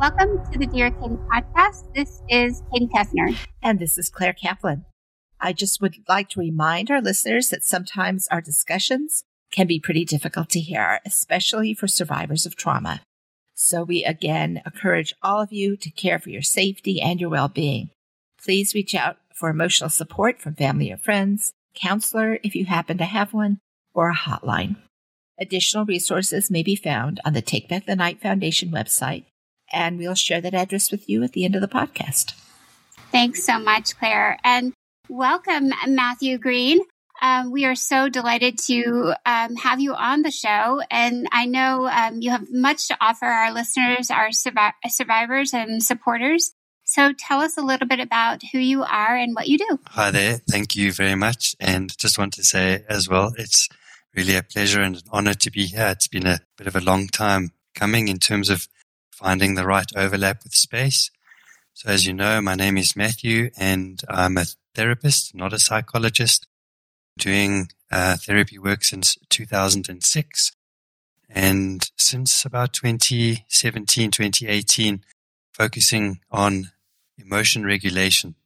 Welcome to the Dear Katie podcast. This is Katie Koestner. And this is Claire Kaplan. I just would like to remind our listeners that sometimes our discussions can be pretty difficult to hear, especially for survivors of trauma. So we again encourage all of you to care for your safety and your well-being. Please reach out for emotional support from family or friends, counselor if you happen to have one, or a hotline. Additional resources may be found on the Take Back the Night Foundation website and we'll share that address with you at the end of the podcast. Thanks so much, Claire. And welcome, Matthew Green. Um, we are so delighted to um, have you on the show. And I know um, you have much to offer our listeners, our survi- survivors, and supporters. So tell us a little bit about who you are and what you do. Hi there. Thank you very much. And just want to say as well, it's really a pleasure and an honor to be here. It's been a bit of a long time coming in terms of finding the right overlap with space. So as you know, my name is Matthew and I'm a therapist, not a psychologist, doing uh, therapy work since 2006. And since about 2017, 2018, focusing on emotion regulation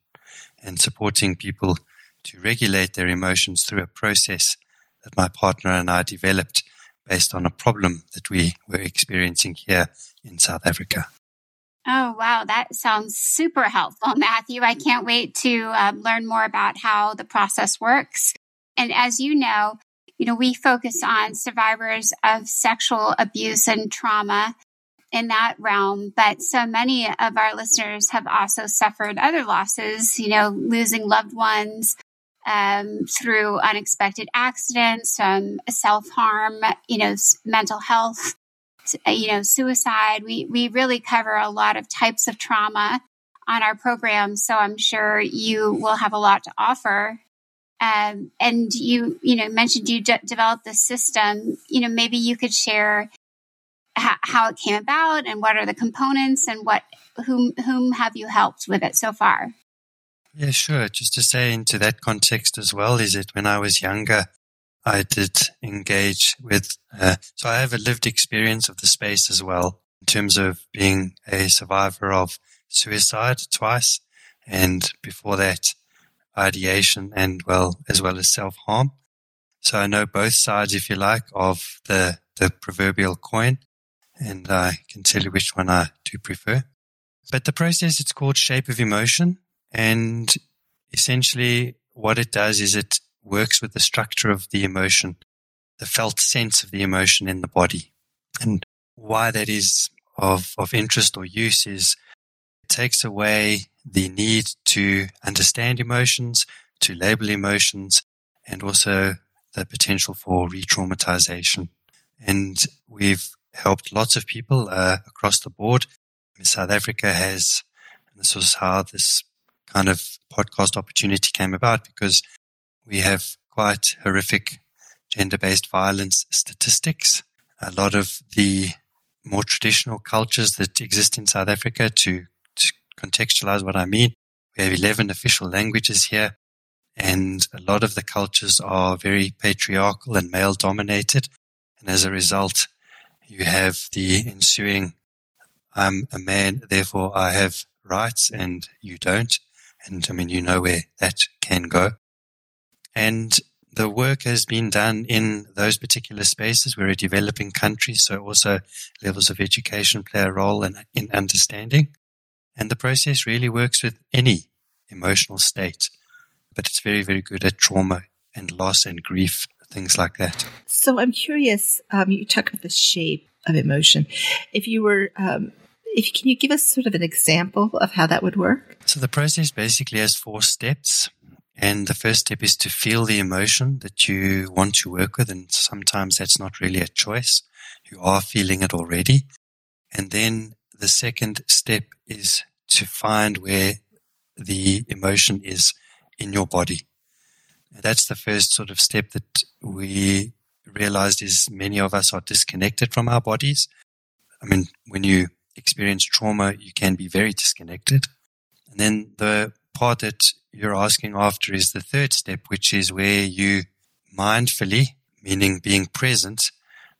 and supporting people to regulate their emotions through a process that my partner and I developed based on a problem that we were experiencing here in South Africa. Oh, wow. That sounds super helpful, Matthew. I can't wait to um, learn more about how the process works. And as you know, you know, we focus on survivors of sexual abuse and trauma in that realm, but so many of our listeners have also suffered other losses, you know, losing loved ones, um, through unexpected accidents, um, self harm, you know, mental health, you know, suicide. We we really cover a lot of types of trauma on our program, so I'm sure you will have a lot to offer. Um, and you you know mentioned you de- developed the system. You know, maybe you could share ha- how it came about and what are the components and what whom whom have you helped with it so far. Yeah, sure. Just to say into that context as well, is that when I was younger, I did engage with, uh, so I have a lived experience of the space as well in terms of being a survivor of suicide twice. And before that, ideation and well, as well as self harm. So I know both sides, if you like, of the, the proverbial coin. And I can tell you which one I do prefer. But the process, it's called shape of emotion. And essentially what it does is it works with the structure of the emotion, the felt sense of the emotion in the body. And why that is of, of interest or use is it takes away the need to understand emotions, to label emotions, and also the potential for re-traumatization. And we've helped lots of people uh, across the board. South Africa has, and this was how this kind of podcast opportunity came about because we have quite horrific gender based violence statistics. A lot of the more traditional cultures that exist in South Africa, to, to contextualize what I mean, we have 11 official languages here, and a lot of the cultures are very patriarchal and male dominated. And as a result, you have the ensuing I'm a man, therefore I have rights and you don't. And I mean, you know where that can go. And the work has been done in those particular spaces. We're a developing country, so also levels of education play a role in, in understanding. And the process really works with any emotional state, but it's very, very good at trauma and loss and grief, things like that. So I'm curious, um, you talk about the shape of emotion. If you were um, if can you give us sort of an example of how that would work? So the process basically has four steps. And the first step is to feel the emotion that you want to work with. And sometimes that's not really a choice. You are feeling it already. And then the second step is to find where the emotion is in your body. That's the first sort of step that we realized is many of us are disconnected from our bodies. I mean, when you experience trauma, you can be very disconnected. And then the part that you're asking after is the third step, which is where you mindfully, meaning being present,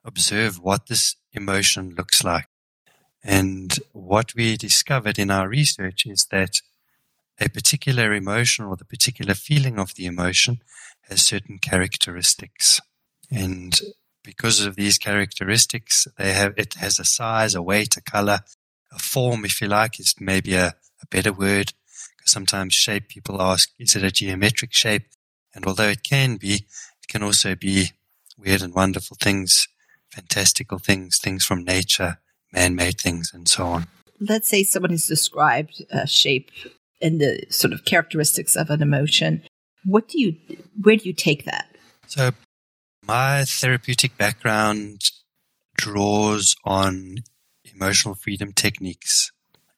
observe what this emotion looks like. And what we discovered in our research is that a particular emotion or the particular feeling of the emotion has certain characteristics. And because of these characteristics, they have, it has a size, a weight, a color, a form, if you like, is maybe a, a better word. Because sometimes shape, people ask, is it a geometric shape? And although it can be, it can also be weird and wonderful things, fantastical things, things from nature, man-made things, and so on. Let's say someone has described a shape and the sort of characteristics of an emotion. What do you, where do you take that? So, my therapeutic background draws on emotional freedom techniques.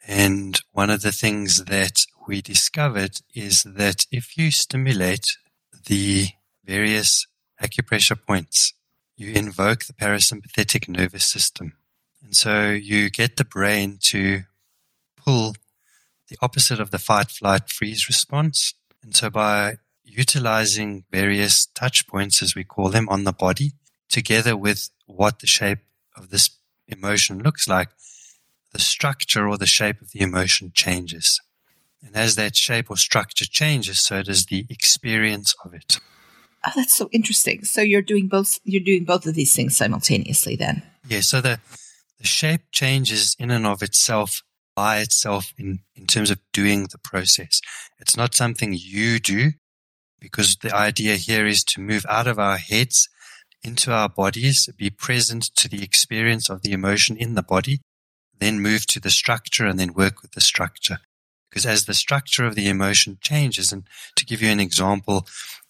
And one of the things that we discovered is that if you stimulate the various acupressure points, you invoke the parasympathetic nervous system. And so you get the brain to pull the opposite of the fight, flight, freeze response. And so by utilizing various touch points, as we call them, on the body, together with what the shape of this emotion looks like, the structure or the shape of the emotion changes. And as that shape or structure changes, so does the experience of it. Oh, that's so interesting. So you're doing both you're doing both of these things simultaneously then. Yeah, so the the shape changes in and of itself by itself in, in terms of doing the process. It's not something you do because the idea here is to move out of our heads into our bodies, be present to the experience of the emotion in the body, then move to the structure and then work with the structure. Because as the structure of the emotion changes, and to give you an example,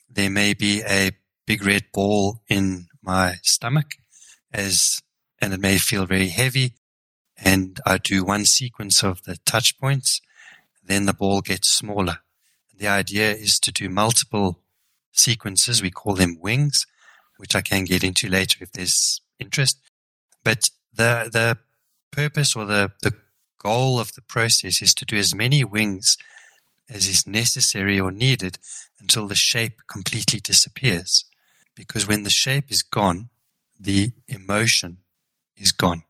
there may be a big red ball in my stomach as, and it may feel very heavy. And I do one sequence of the touch points, then the ball gets smaller. The idea is to do multiple sequences. We call them wings, which I can get into later if there's interest. But the, the purpose or the, the goal of the process is to do as many wings as is necessary or needed until the shape completely disappears. Because when the shape is gone, the emotion is gone.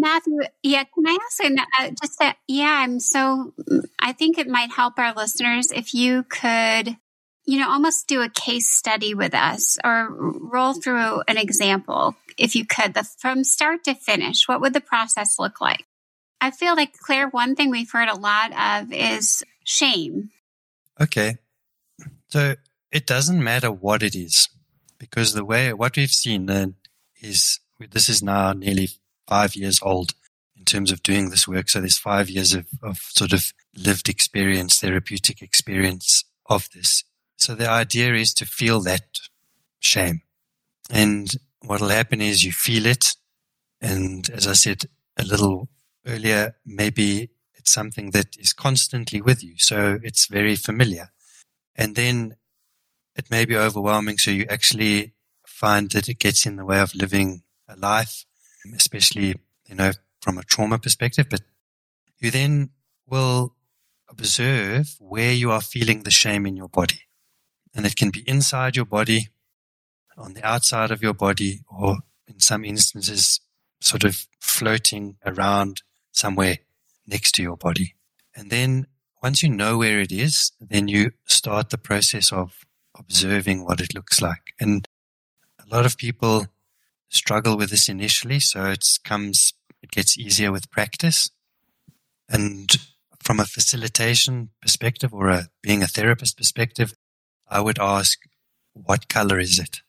Matthew, yeah, can I ask uh, just that? Yeah, I'm so, I think it might help our listeners if you could, you know, almost do a case study with us or roll through an example, if you could, the, from start to finish. What would the process look like? I feel like, Claire, one thing we've heard a lot of is shame. Okay. So it doesn't matter what it is because the way, what we've seen then is this is now nearly five years old in terms of doing this work. So there's five years of, of sort of lived experience, therapeutic experience of this. So the idea is to feel that shame. And what will happen is you feel it. And as I said a little earlier, maybe it's something that is constantly with you. So it's very familiar. And then it may be overwhelming. So you actually find that it gets in the way of living a life, especially, you know, from a trauma perspective. But you then will observe where you are feeling the shame in your body. And it can be inside your body, on the outside of your body, or in some instances, sort of floating around somewhere next to your body. And then once you know where it is, then you start the process of observing what it looks like. And a lot of people struggle with this initially, so it comes, it gets easier with practice. And from a facilitation perspective or a, being a therapist perspective, I would ask, what color is it?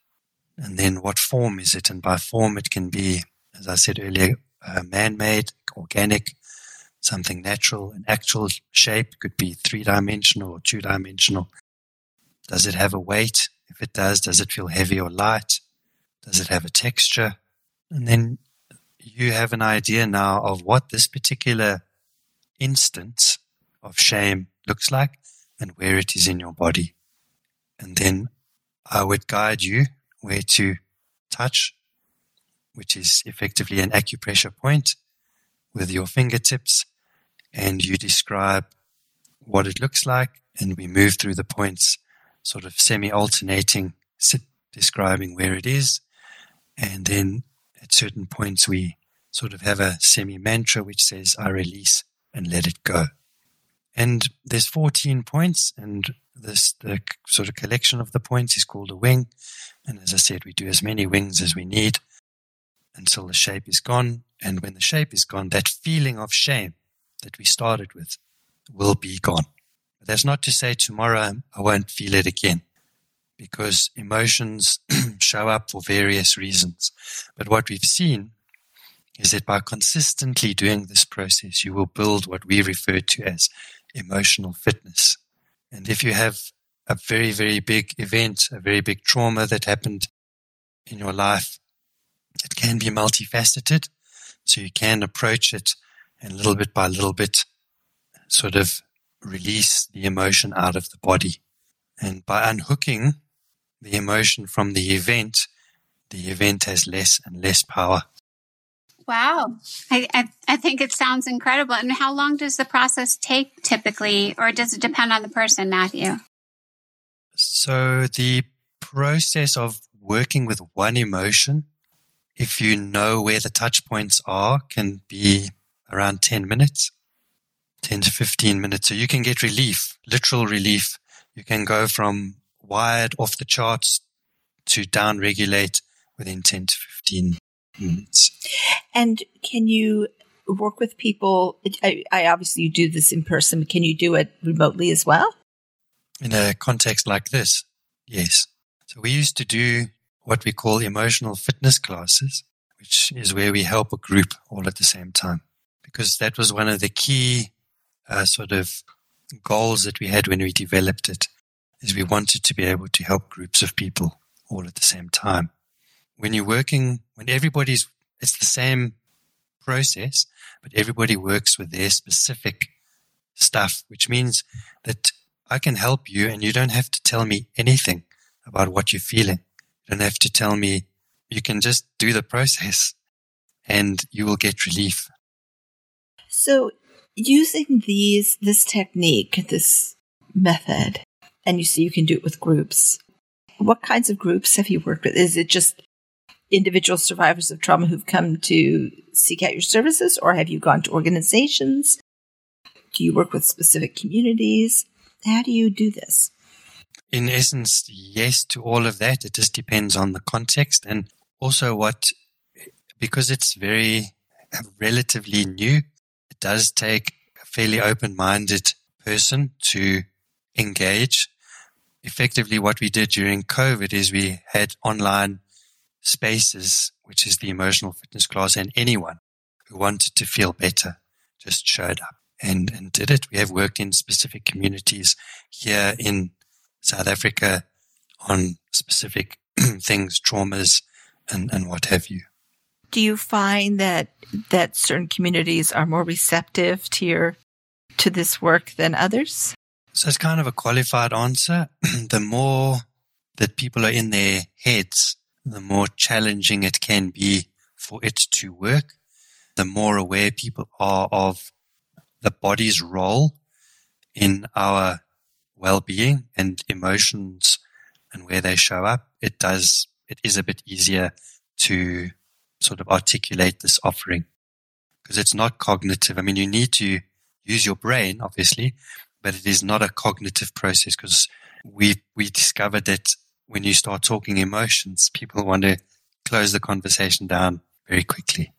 And then what form is it? And by form, it can be, as I said earlier, uh, man-made, organic, something natural. An actual shape could be three dimensional or two dimensional. Does it have a weight? If it does, does it feel heavy or light? Does it have a texture? And then you have an idea now of what this particular instance of shame looks like and where it is in your body. And then I would guide you where to touch, which is effectively an acupressure point with your fingertips and you describe what it looks like and we move through the points sort of semi alternating describing where it is and then at certain points we sort of have a semi mantra which says, I release and let it go. And there's 14 points, and this the sort of collection of the points is called a wing. And as I said, we do as many wings as we need until the shape is gone. And when the shape is gone, that feeling of shame that we started with will be gone. But that's not to say tomorrow I won't feel it again because emotions show up for various reasons. But what we've seen is that by consistently doing this process, you will build what we refer to as emotional fitness. And if you have a very, very big event, a very big trauma that happened in your life, it can be multifaceted. So you can approach it and little bit by little bit sort of release the emotion out of the body. And by unhooking the emotion from the event, the event has less and less power. Wow. I, I, I, think it sounds incredible. And how long does the process take typically, or does it depend on the person, Matthew? So, the process of working with one emotion, if you know where the touch points are, can be around 10 minutes, 10 to 15 minutes. So, you can get relief, literal relief. You can go from wired off the charts to down regulate within 10 to 15 minutes. And can you work with people? I, I obviously you do this in person. Can you do it remotely as well? In a context like this, yes. So we used to do what we call emotional fitness classes, which is where we help a group all at the same time, because that was one of the key uh, sort of goals that we had when we developed it is we wanted to be able to help groups of people all at the same time. When you're working, when everybody's, it's the same process, but everybody works with their specific stuff, which means that I can help you and you don't have to tell me anything about what you're feeling. You don't have to tell me, you can just do the process and you will get relief. So using these, this technique, this method, and you see you can do it with groups. What kinds of groups have you worked with? Is it just individual survivors of trauma who've come to seek out your services, or have you gone to organizations? Do you work with specific communities? How do you do this? In essence, yes to all of that. It just depends on the context and also what, because it's very relatively new, it does take a fairly open minded person to engage effectively what we did during COVID is we had online spaces, which is the emotional fitness class, and anyone who wanted to feel better just showed up and, and did it. We have worked in specific communities here in South Africa on specific things, traumas, and, and what have you. Do you find that that certain communities are more receptive to your to this work than others? So it's kind of a qualified answer. the more that people are in their heads, the more challenging it can be for it to work. The more aware people are of the body's role in our well-being and emotions and where they show up, it does, it is a bit easier to sort of articulate this offering because it's not cognitive. I mean, you need to use your brain, obviously, but it is not a cognitive process because we we discovered that when you start talking emotions, people want to close the conversation down very quickly.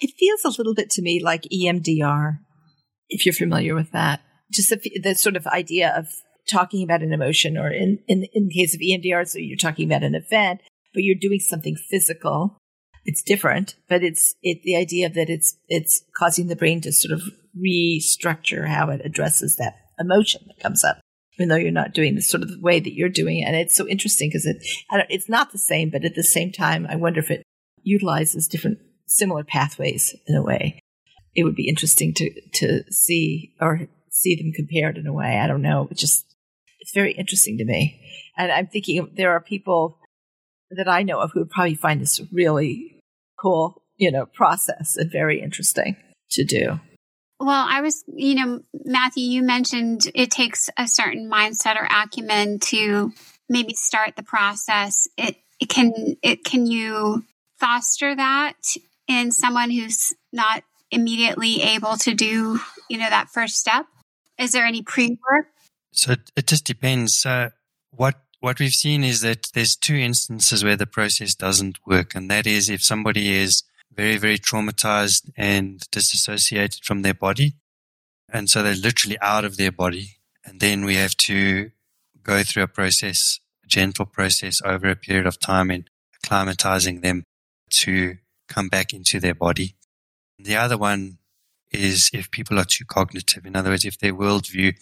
It feels a little bit to me like EMDR, if you're familiar with that. Just the, the sort of idea of talking about an emotion, or in, in in the case of EMDR, so you're talking about an event, but you're doing something physical. It's different, but it's it the idea that it's it's causing the brain to sort of restructure how it addresses that emotion that comes up, even though you're not doing the sort of the way that you're doing it. And it's so interesting because it, it's not the same, but at the same time, I wonder if it utilizes different similar pathways in a way. It would be interesting to, to see or see them compared in a way. I don't know. It just, it's very interesting to me. And I'm thinking there are people that I know of who would probably find this really cool, you know, process and very interesting to do. Well, I was, you know, Matthew, you mentioned it takes a certain mindset or acumen to maybe start the process. It, it can, it can you foster that in someone who's not immediately able to do, you know, that first step? Is there any pre-work? So it just depends. Uh, what what we've seen is that there's two instances where the process doesn't work, and that is if somebody is very very traumatized and disassociated from their body, and so they're literally out of their body, and then we have to go through a process, a gentle process over a period of time in acclimatizing them to come back into their body. The other one is if people are too cognitive. In other words, if their worldview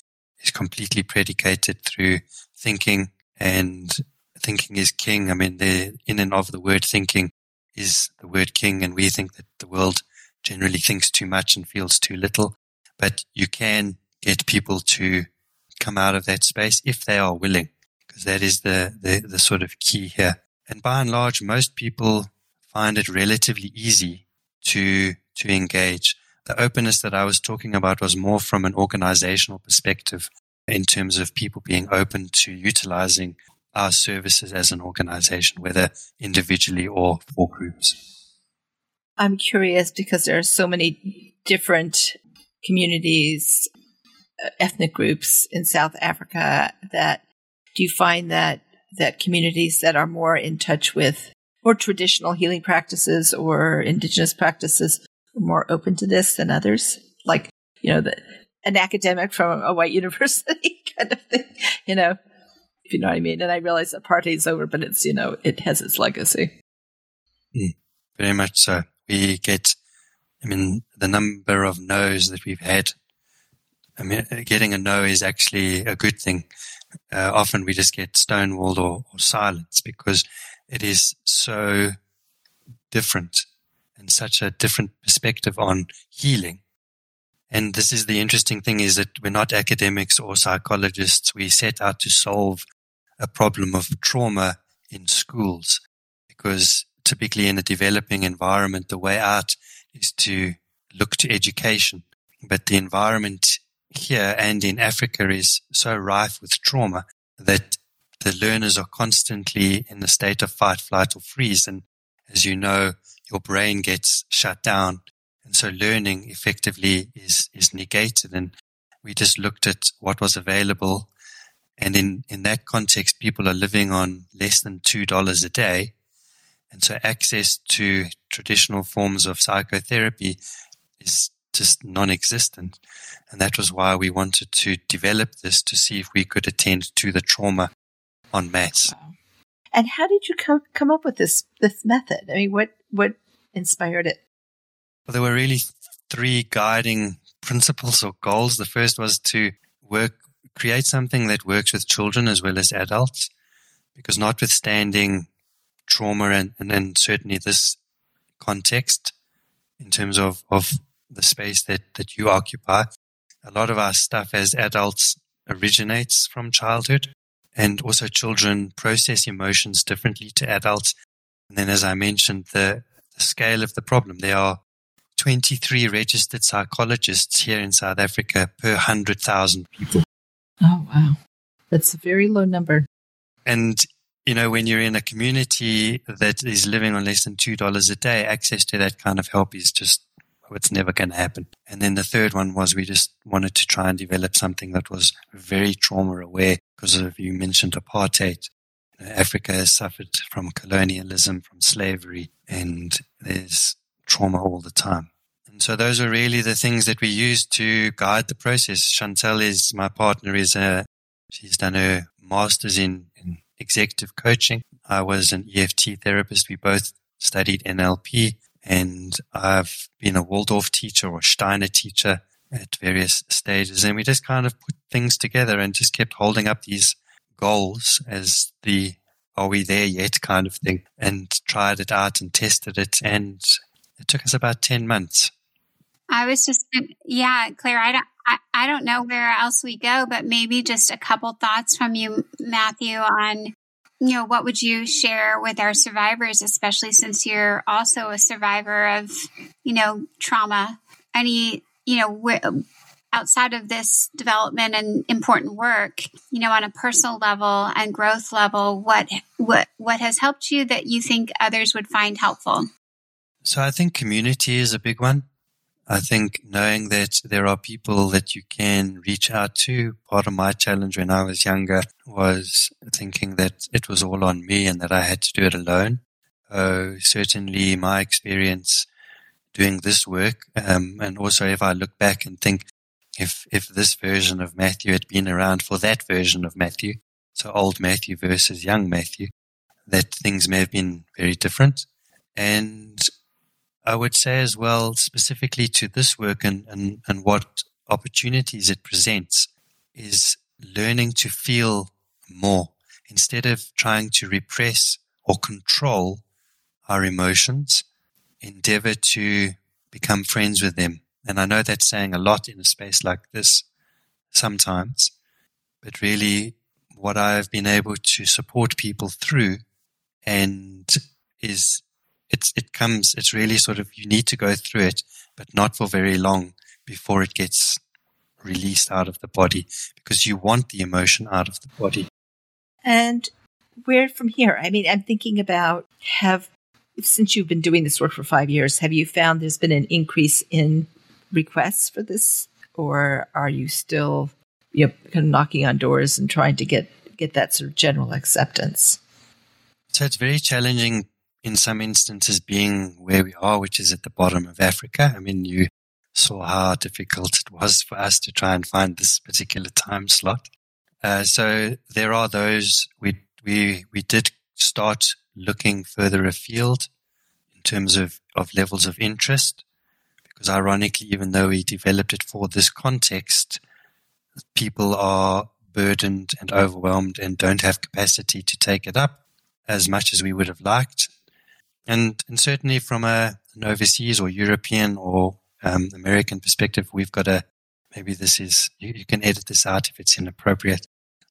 is completely predicated through thinking and thinking is king. I mean, the in and of the word thinking is the word king, and we think that the world generally thinks too much and feels too little. But you can get people to come out of that space if they are willing, because that is the, the, the sort of key here. And by and large, most people find it relatively easy to, to engage. The openness that I was talking about was more from an organizational perspective in terms of people being open to utilizing our services as an organization, whether individually or for groups. I'm curious because there are so many different communities, uh, ethnic groups in South Africa that do you find that that communities that are more in touch with more traditional healing practices or indigenous practices are more open to this than others? Like, you know, the, an academic from a white university kind of thing, you know, if you know what I mean. And I realize that party is over, but it's, you know, it has its legacy. Mm, very much so. We get I mean, the number of no's that we've had. I mean, getting a no is actually a good thing. Uh, often we just get stonewalled or, or silence because it is so different and such a different perspective on healing. And this is the interesting thing is that we're not academics or psychologists. We set out to solve a problem of trauma in schools because typically in a developing environment, the way out is to look to education. But the environment here and in Africa is so rife with trauma that the learners are constantly in the state of fight, flight, or freeze. And as you know, your brain gets shut down. And so learning effectively is, is negated. And we just looked at what was available. And in, in that context, people are living on less than $2 a day. And so access to traditional forms of psychotherapy is just non-existent. And that was why we wanted to develop this to see if we could attend to the trauma on mass. Wow. And how did you come, come up with this, this method? I mean, what, what inspired it? Well, there were really three guiding principles or goals. The first was to work, create something that works with children as well as adults, because notwithstanding trauma and, and certainly this context in terms of, of the space that, that you occupy. A lot of our stuff as adults originates from childhood and also children process emotions differently to adults. And then, as I mentioned, the, the scale of the problem, there are 23 registered psychologists here in South Africa per 100,000 people. Oh, wow. That's a very low number. And you know, when you're in a community that is living on less than $2 a day, access to that kind of help is just, oh, it's never going to happen. And then the third one was we just wanted to try and develop something that was very trauma aware because of, you mentioned apartheid. You know, Africa has suffered from colonialism, from slavery, and there's trauma all the time. And so those are really the things that we use to guide the process. Chantel is my partner is a, she's done her master's in, in executive coaching. I was an EFT therapist. We both studied NLP and I've been a Waldorf teacher or Steiner teacher at various stages. And we just kind of put things together and just kept holding up these goals as the are we there yet kind of thing and tried it out and tested it. And it took us about 10 months. I was just, yeah, Claire, I don't, I, I don't know where else we go, but maybe just a couple thoughts from you, Matthew, on you know what would you share with our survivors, especially since you're also a survivor of you know trauma. Any you know outside of this development and important work, you know, on a personal level and growth level, what what what has helped you that you think others would find helpful? So I think community is a big one. I think knowing that there are people that you can reach out to. Part of my challenge when I was younger was thinking that it was all on me and that I had to do it alone. So certainly my experience doing this work, um, and also if I look back and think if if this version of Matthew had been around for that version of Matthew, so old Matthew versus young Matthew, that things may have been very different. And I would say as well, specifically to this work and, and, and what opportunities it presents, is learning to feel more instead of trying to repress or control our emotions, endeavor to become friends with them. And I know that's saying a lot in a space like this sometimes, but really what I've been able to support people through and is it's it comes it's really sort of you need to go through it but not for very long before it gets released out of the body because you want the emotion out of the body. And where from here? I mean i'm thinking about have since you've been doing this work for five years have you found there's been an increase in requests for this? Or are you still you know kind of knocking on doors and trying to get get that sort of general acceptance? So it's very challenging in some instances being where we are, which is at the bottom of Africa. I mean, you saw how difficult it was for us to try and find this particular time slot. Uh, so there are those we we we did start looking further afield in terms of, of levels of interest, because ironically, even though we developed it for this context, people are burdened and overwhelmed and don't have capacity to take it up as much as we would have liked. And, and certainly from a, an overseas or European or um, American perspective, we've got a, maybe this is, you, you can edit this out if it's inappropriate.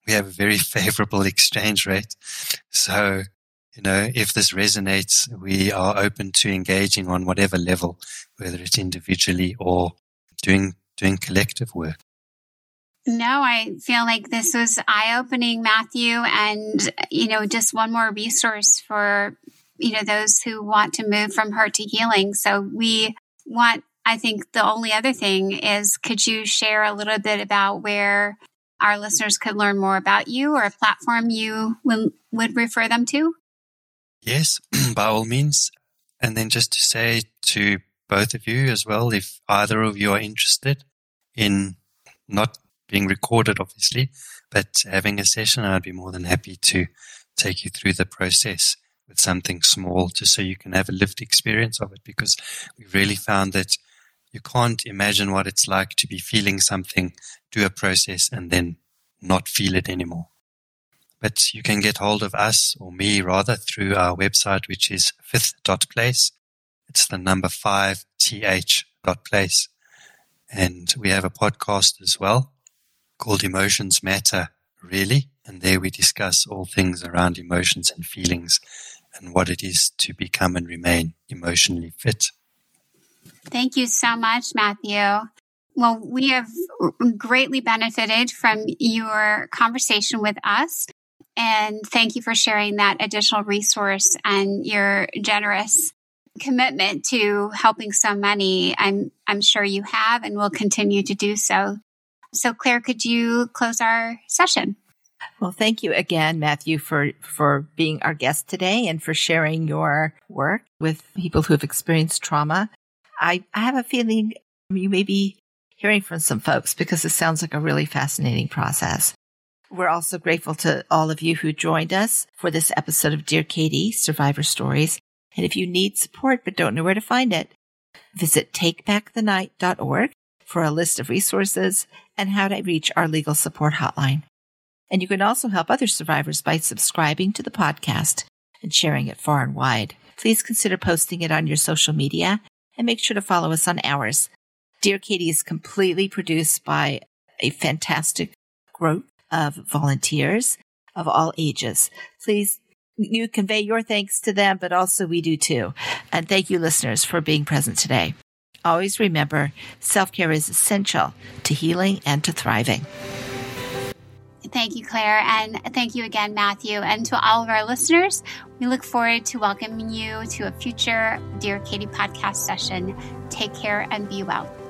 We have a very favorable exchange rate. So, you know, if this resonates, we are open to engaging on whatever level, whether it's individually or doing, doing collective work. No, I feel like this was eye opening, Matthew, and, you know, just one more resource for, you know, those who want to move from hurt to healing. So we want, I think the only other thing is could you share a little bit about where our listeners could learn more about you or a platform you would, would refer them to? Yes, by all means. And then just to say to both of you as well, if either of you are interested in not being recorded, obviously, but having a session, I'd be more than happy to take you through the process with something small just so you can have a lived experience of it because we've really found that you can't imagine what it's like to be feeling something, do a process, and then not feel it anymore. But you can get hold of us or me rather through our website, which is fifth.place. It's the number five th dot place. And we have a podcast as well called Emotions Matter, really. And there we discuss all things around emotions and feelings and what it is to become and remain emotionally fit. Thank you so much, Matthew. Well, we have greatly benefited from your conversation with us. And thank you for sharing that additional resource and your generous commitment to helping so many. I'm, I'm sure you have and will continue to do so. So, Claire, could you close our session? Well, thank you again, Matthew, for, for being our guest today and for sharing your work with people who have experienced trauma. I, I have a feeling you may be hearing from some folks because it sounds like a really fascinating process. We're also grateful to all of you who joined us for this episode of Dear Katie Survivor Stories. And if you need support but don't know where to find it, visit takebackthenight.org for a list of resources and how to reach our legal support hotline. And you can also help other survivors by subscribing to the podcast and sharing it far and wide. Please consider posting it on your social media and make sure to follow us on ours. Dear Katie is completely produced by a fantastic group of volunteers of all ages. Please you convey your thanks to them, but also we do too. And thank you listeners for being present today. Always remember self care is essential to healing and to thriving. Thank you, Claire. And thank you again, Matthew. And to all of our listeners, we look forward to welcoming you to a future Dear Katie podcast session. Take care and be well.